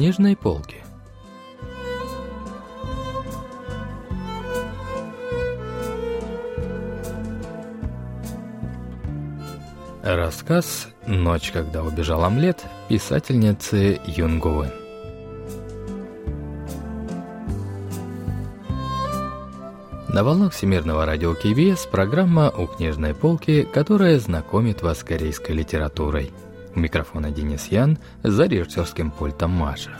книжной полки. Рассказ «Ночь, когда убежал омлет» писательницы Юнгуэн. На волнах Всемирного радио КБС программа «У книжной полки», которая знакомит вас с корейской литературой. У микрофона Денис Ян, за режиссерским пультом Маша.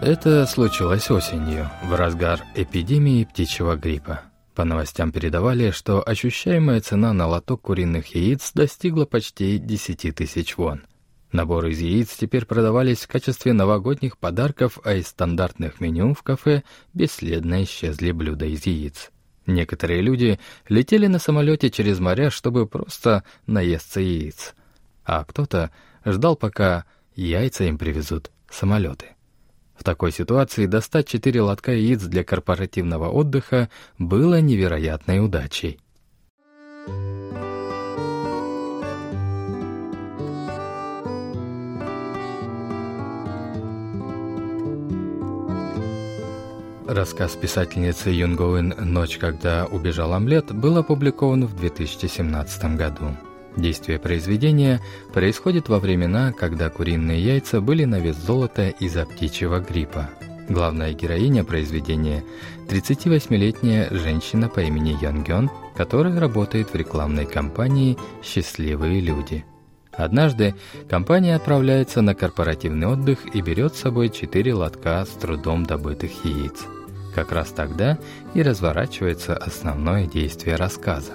Это случилось осенью, в разгар эпидемии птичьего гриппа. По новостям передавали, что ощущаемая цена на лоток куриных яиц достигла почти 10 тысяч вон. Наборы из яиц теперь продавались в качестве новогодних подарков, а из стандартных меню в кафе бесследно исчезли блюда из яиц. Некоторые люди летели на самолете через моря, чтобы просто наесться яиц. А кто-то ждал, пока яйца им привезут самолеты. В такой ситуации достать четыре лотка яиц для корпоративного отдыха было невероятной удачей. Рассказ писательницы Юнгоин «Ночь, когда убежал омлет» был опубликован в 2017 году. Действие произведения происходит во времена, когда куриные яйца были на вес золота из-за птичьего гриппа. Главная героиня произведения – 38-летняя женщина по имени Ян Гён, которая работает в рекламной кампании «Счастливые люди». Однажды компания отправляется на корпоративный отдых и берет с собой четыре лотка с трудом добытых яиц. Как раз тогда и разворачивается основное действие рассказа.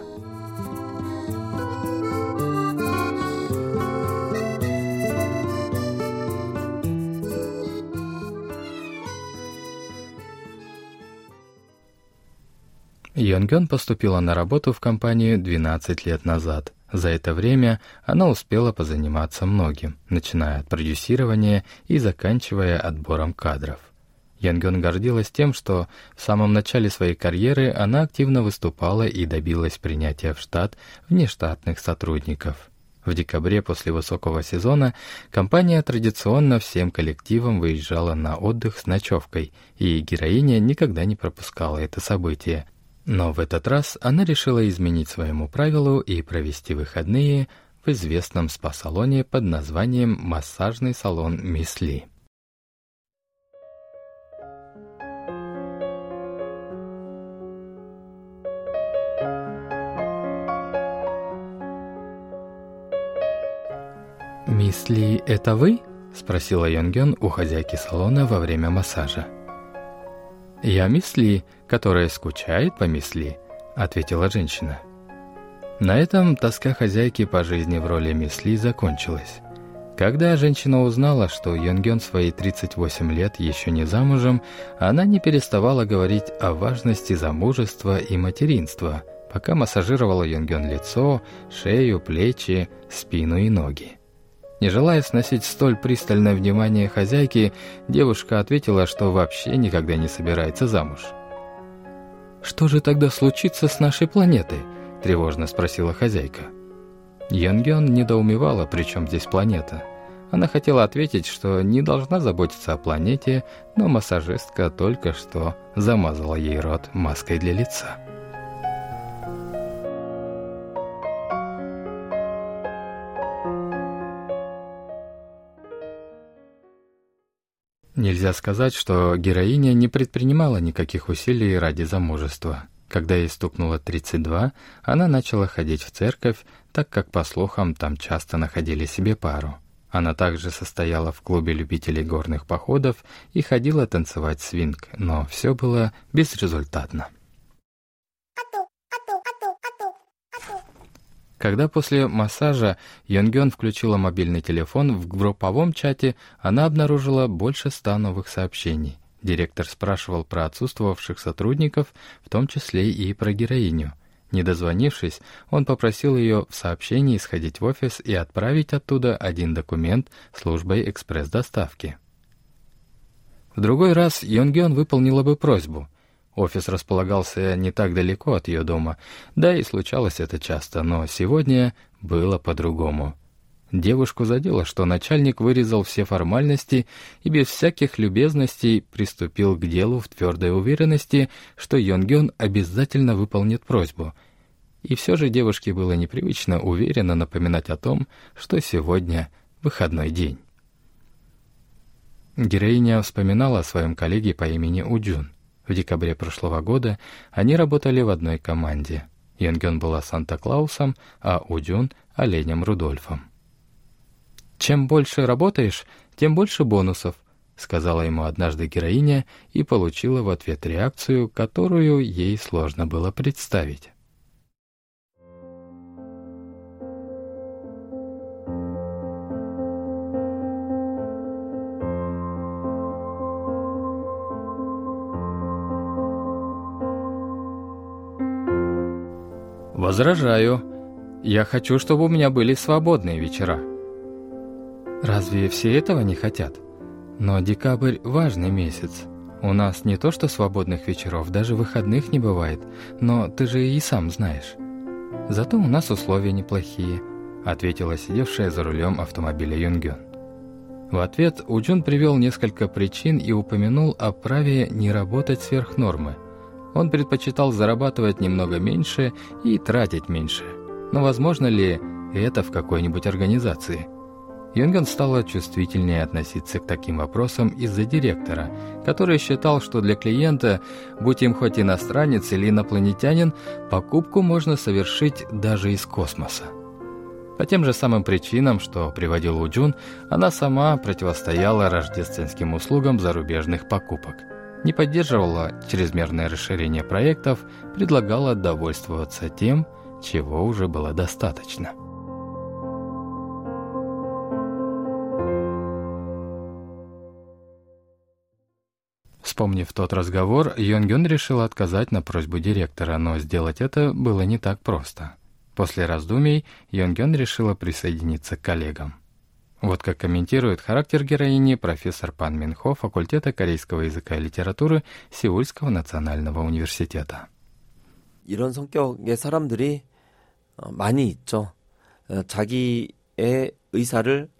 Йонгён поступила на работу в компанию 12 лет назад. За это время она успела позаниматься многим, начиная от продюсирования и заканчивая отбором кадров. Янгён гордилась тем, что в самом начале своей карьеры она активно выступала и добилась принятия в штат внештатных сотрудников. В декабре после высокого сезона компания традиционно всем коллективом выезжала на отдых с ночевкой, и героиня никогда не пропускала это событие, но в этот раз она решила изменить своему правилу и провести выходные в известном спа-салоне под названием «Массажный салон Мисли». «Мисли, это вы?» — спросила Йонгён у хозяйки салона во время массажа. «Я Мисли, которая скучает по Мисли», — ответила женщина. На этом тоска хозяйки по жизни в роли Мисли закончилась. Когда женщина узнала, что Йонгён свои 38 лет еще не замужем, она не переставала говорить о важности замужества и материнства, пока массажировала Йонгён лицо, шею, плечи, спину и ноги. Не желая сносить столь пристальное внимание хозяйки, девушка ответила, что вообще никогда не собирается замуж. «Что же тогда случится с нашей планетой?» – тревожно спросила хозяйка. Янгён недоумевала, при чем здесь планета. Она хотела ответить, что не должна заботиться о планете, но массажистка только что замазала ей рот маской для лица. Нельзя сказать, что героиня не предпринимала никаких усилий ради замужества. Когда ей стукнуло 32, она начала ходить в церковь, так как, по слухам, там часто находили себе пару. Она также состояла в клубе любителей горных походов и ходила танцевать свинг, но все было безрезультатно. Когда после массажа Йонгён включила мобильный телефон, в групповом чате она обнаружила больше ста новых сообщений. Директор спрашивал про отсутствовавших сотрудников, в том числе и про героиню. Не дозвонившись, он попросил ее в сообщении сходить в офис и отправить оттуда один документ службой экспресс-доставки. В другой раз Йонгён выполнила бы просьбу. Офис располагался не так далеко от ее дома, да и случалось это часто, но сегодня было по-другому. Девушку задело, что начальник вырезал все формальности и без всяких любезностей приступил к делу в твердой уверенности, что Йонгён обязательно выполнит просьбу. И все же девушке было непривычно уверенно напоминать о том, что сегодня выходной день. Героиня вспоминала о своем коллеге по имени Уджун. В декабре прошлого года они работали в одной команде. Йонгён была Санта-Клаусом, а Уджун — оленем Рудольфом. «Чем больше работаешь, тем больше бонусов», — сказала ему однажды героиня и получила в ответ реакцию, которую ей сложно было представить. «Возражаю. Я хочу, чтобы у меня были свободные вечера». «Разве все этого не хотят? Но декабрь – важный месяц. У нас не то что свободных вечеров, даже выходных не бывает, но ты же и сам знаешь. Зато у нас условия неплохие», – ответила сидевшая за рулем автомобиля Юнгён. В ответ Уджун привел несколько причин и упомянул о праве не работать сверх нормы – он предпочитал зарабатывать немного меньше и тратить меньше. Но возможно ли это в какой-нибудь организации? Юнген стала чувствительнее относиться к таким вопросам из-за директора, который считал, что для клиента, будь им хоть иностранец или инопланетянин, покупку можно совершить даже из космоса. По тем же самым причинам, что приводил Уджун, она сама противостояла рождественским услугам зарубежных покупок – не поддерживала чрезмерное расширение проектов, предлагала довольствоваться тем, чего уже было достаточно. Вспомнив тот разговор, Йонгён решил отказать на просьбу директора, но сделать это было не так просто. После раздумий Йонгён решила присоединиться к коллегам. Вот как комментирует характер героини профессор Пан Минхо факультета корейского языка и литературы Сеульского национального университета. 이런 성격의 사람들이 많이 있죠. 자기의 의사를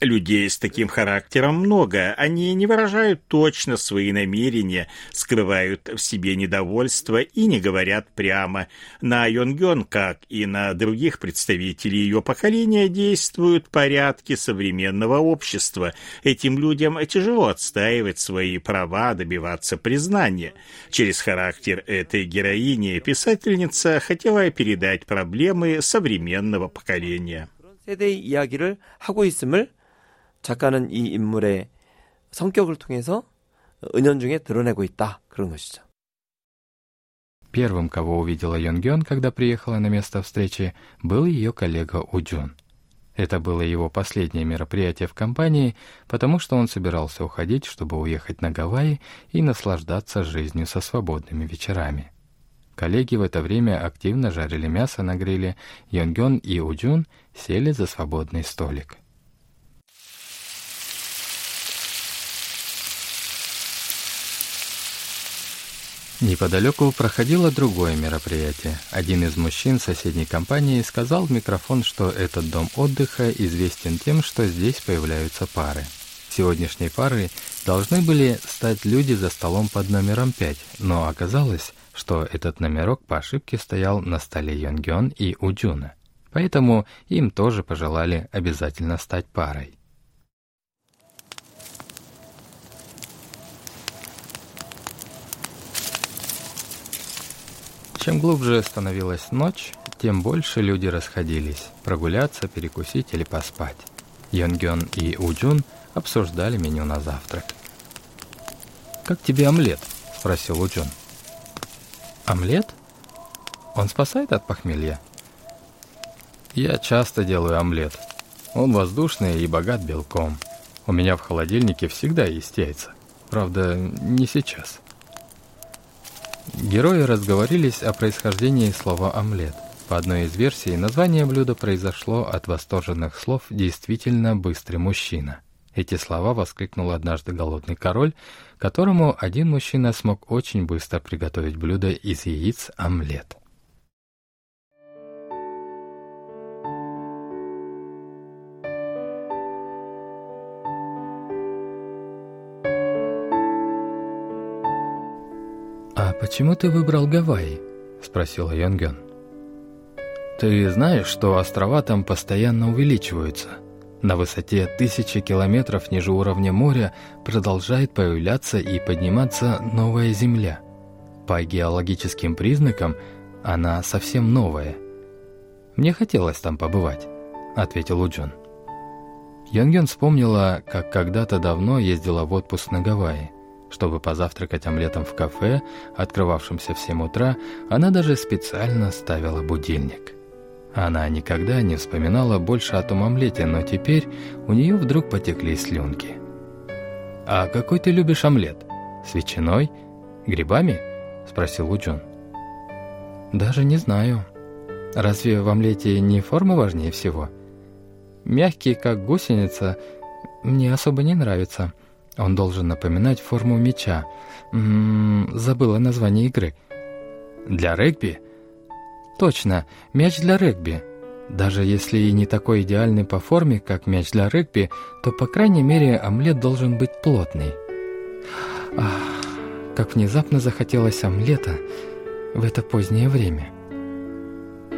Людей с таким характером много. Они не выражают точно свои намерения, скрывают в себе недовольство и не говорят прямо. На Йонгён, как и на других представителей ее поколения, действуют порядки современного общества. Этим людям тяжело отстаивать свои права, добиваться признания. Через характер этой героини писательница хотела передать проблемы современного поколения. 세대의 이야기를 하고 있음을 작가는 이 인물의 성격을 통해서 은연중에 드러내고 있다. 그런 것이죠. Первым, кого увидела Йонгён, когда приехала на место встречи, был ее коллега Уджун. Это было его последнее мероприятие в компании, потому что он собирался уходить, чтобы уехать на Гавайи и наслаждаться жизнью со свободными вечерами. Коллеги в это время активно жарили мясо на гриле. Йонгён и Уджун сели за свободный столик. Неподалеку проходило другое мероприятие. Один из мужчин соседней компании сказал в микрофон, что этот дом отдыха известен тем, что здесь появляются пары. Сегодняшней парой должны были стать люди за столом под номером 5, но оказалось, что этот номерок по ошибке стоял на столе Йонгён и Уджуна. Поэтому им тоже пожелали обязательно стать парой. Чем глубже становилась ночь, тем больше люди расходились прогуляться, перекусить или поспать. Йонгён и Уджун обсуждали меню на завтрак. «Как тебе омлет?» – спросил Уджун. Омлет? Он спасает от похмелья? Я часто делаю омлет. Он воздушный и богат белком. У меня в холодильнике всегда есть яйца. Правда, не сейчас. Герои разговорились о происхождении слова «омлет». По одной из версий, название блюда произошло от восторженных слов «действительно быстрый мужчина». Эти слова воскликнул однажды голодный король, которому один мужчина смог очень быстро приготовить блюдо из яиц омлет. «А почему ты выбрал Гавайи?» — спросила Йонгён. «Ты знаешь, что острова там постоянно увеличиваются?» На высоте тысячи километров ниже уровня моря продолжает появляться и подниматься новая Земля. По геологическим признакам она совсем новая. «Мне хотелось там побывать», — ответил Уджон. Йонген вспомнила, как когда-то давно ездила в отпуск на Гавайи. Чтобы позавтракать омлетом в кафе, открывавшемся в 7 утра, она даже специально ставила будильник. Она никогда не вспоминала больше о том омлете, но теперь у нее вдруг потекли слюнки. «А какой ты любишь омлет? С ветчиной? Грибами?» — спросил Уджон. «Даже не знаю. Разве в омлете не форма важнее всего? Мягкий, как гусеница, мне особо не нравится. Он должен напоминать форму мяча. М -м, забыла название игры. Для регби?» Точно, мяч для регби. Даже если и не такой идеальный по форме, как мяч для регби, то, по крайней мере, омлет должен быть плотный. Ах, как внезапно захотелось омлета в это позднее время.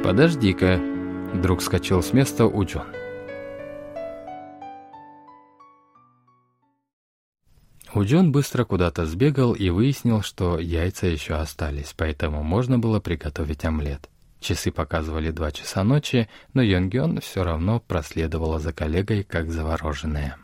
«Подожди-ка», — вдруг скачал с места у Джон. Уджон быстро куда-то сбегал и выяснил, что яйца еще остались, поэтому можно было приготовить омлет. Часы показывали два часа ночи, но Йонгён все равно проследовала за коллегой, как завороженная.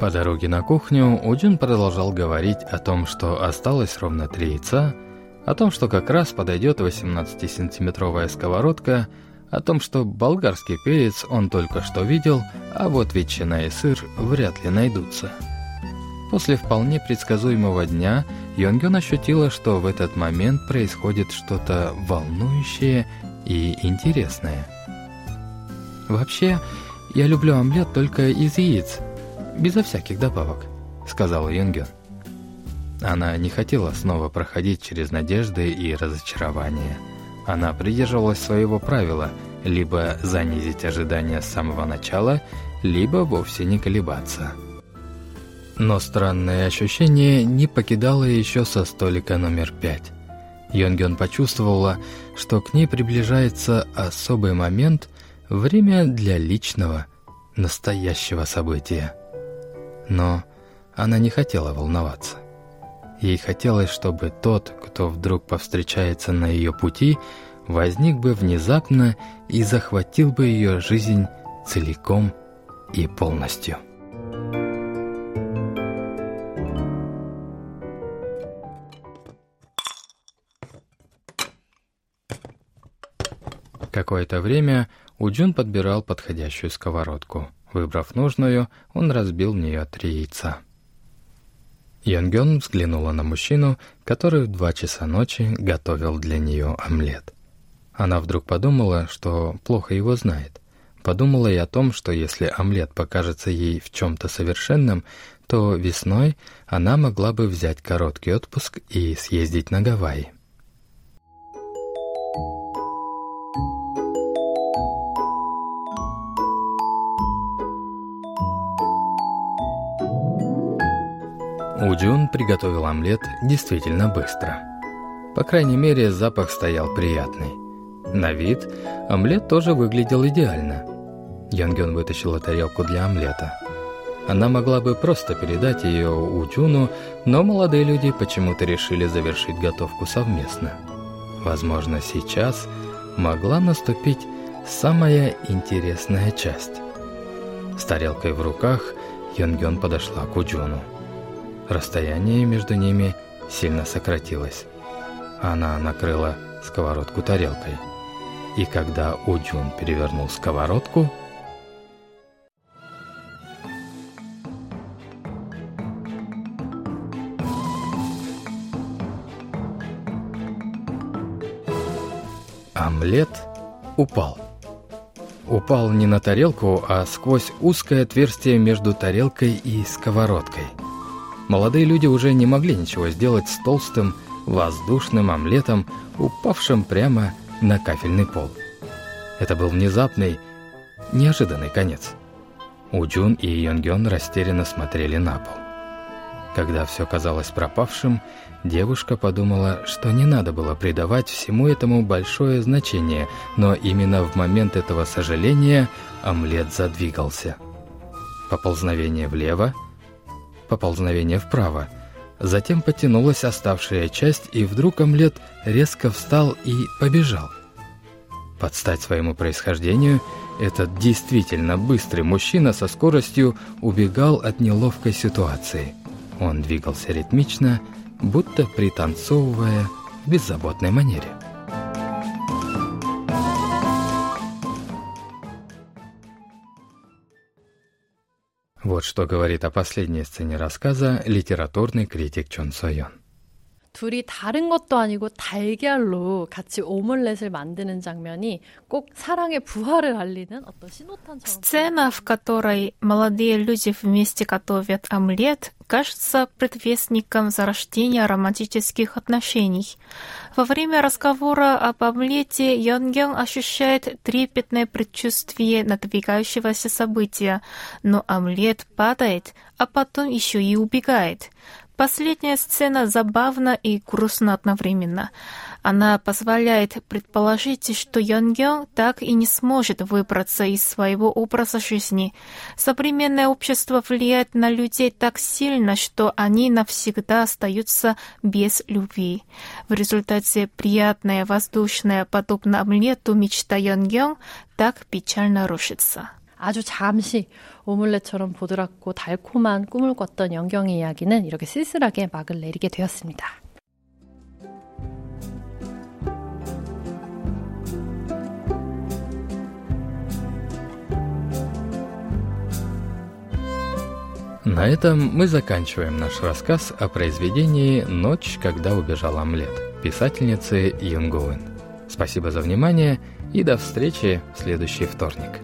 По дороге на кухню Уджин продолжал говорить о том, что осталось ровно три яйца, о том, что как раз подойдет 18-сантиметровая сковородка – о том, что болгарский перец он только что видел, а вот ветчина и сыр вряд ли найдутся. После вполне предсказуемого дня Йонгён ощутила, что в этот момент происходит что-то волнующее и интересное. «Вообще, я люблю омлет только из яиц, безо всяких добавок», — сказала Йонгён. Она не хотела снова проходить через надежды и разочарования. Она придерживалась своего правила – либо занизить ожидания с самого начала, либо вовсе не колебаться. Но странное ощущение не покидало еще со столика номер пять. Йонгён почувствовала, что к ней приближается особый момент, время для личного, настоящего события. Но она не хотела волноваться. Ей хотелось, чтобы тот, кто вдруг повстречается на ее пути, возник бы внезапно и захватил бы ее жизнь целиком и полностью. Какое-то время Уджун подбирал подходящую сковородку. Выбрав нужную, он разбил в нее три яйца. Йонгён взглянула на мужчину, который в два часа ночи готовил для нее омлет. Она вдруг подумала, что плохо его знает. Подумала и о том, что если омлет покажется ей в чем-то совершенным, то весной она могла бы взять короткий отпуск и съездить на Гавайи. Уджун приготовил омлет действительно быстро. По крайней мере, запах стоял приятный. На вид омлет тоже выглядел идеально. Янгён вытащила тарелку для омлета. Она могла бы просто передать ее Уджуну, но молодые люди почему-то решили завершить готовку совместно. Возможно, сейчас могла наступить самая интересная часть. С тарелкой в руках Янгён подошла к Уджуну. Расстояние между ними сильно сократилось. Она накрыла сковородку тарелкой. И когда Уджун перевернул сковородку, омлет упал. Упал не на тарелку, а сквозь узкое отверстие между тарелкой и сковородкой. Молодые люди уже не могли ничего сделать с толстым, воздушным омлетом, упавшим прямо на кафельный пол. Это был внезапный, неожиданный конец. Уджун и Йонгён растерянно смотрели на пол. Когда все казалось пропавшим, девушка подумала, что не надо было придавать всему этому большое значение, но именно в момент этого сожаления омлет задвигался. Поползновение влево, поползновение вправо. Затем потянулась оставшая часть, и вдруг омлет резко встал и побежал. Под стать своему происхождению, этот действительно быстрый мужчина со скоростью убегал от неловкой ситуации. Он двигался ритмично, будто пританцовывая в беззаботной манере. Вот что говорит о последней сцене рассказа литературный критик Чон Сойон. 둘이 다른 것도 아니고 달걀로 같이 오믈렛을 만드는 장면이 꼭 사랑의 부활을 알리는 어떤 신호탄처럼 Сцена, в которой молодые люди вместе готовят омлет, кажется предвестником зарождения романтических отношений. Во время разговора об омлете Йонгён ощущает трепетное предчувствие надвигающегося события, но омлет падает, а потом еще и убегает. Последняя сцена забавна и грустна одновременно. Она позволяет предположить, что Йонгён так и не сможет выбраться из своего образа жизни. Современное общество влияет на людей так сильно, что они навсегда остаются без любви. В результате приятная воздушная, подобно омлету, мечта Йонгён так печально рушится. 아주 잠시 오믈렛처럼 보드랍고 달콤한 꿈을 꿨던 영경의 이야기는 이렇게 쓸쓸하게 막을 내리게 되었습니다. На этом мы заканчиваем наш рассказ о произведении «Ночь, когда убежал омлет» писательницы Юнгуэн. Спасибо за внимание и до встречи в следующий вторник.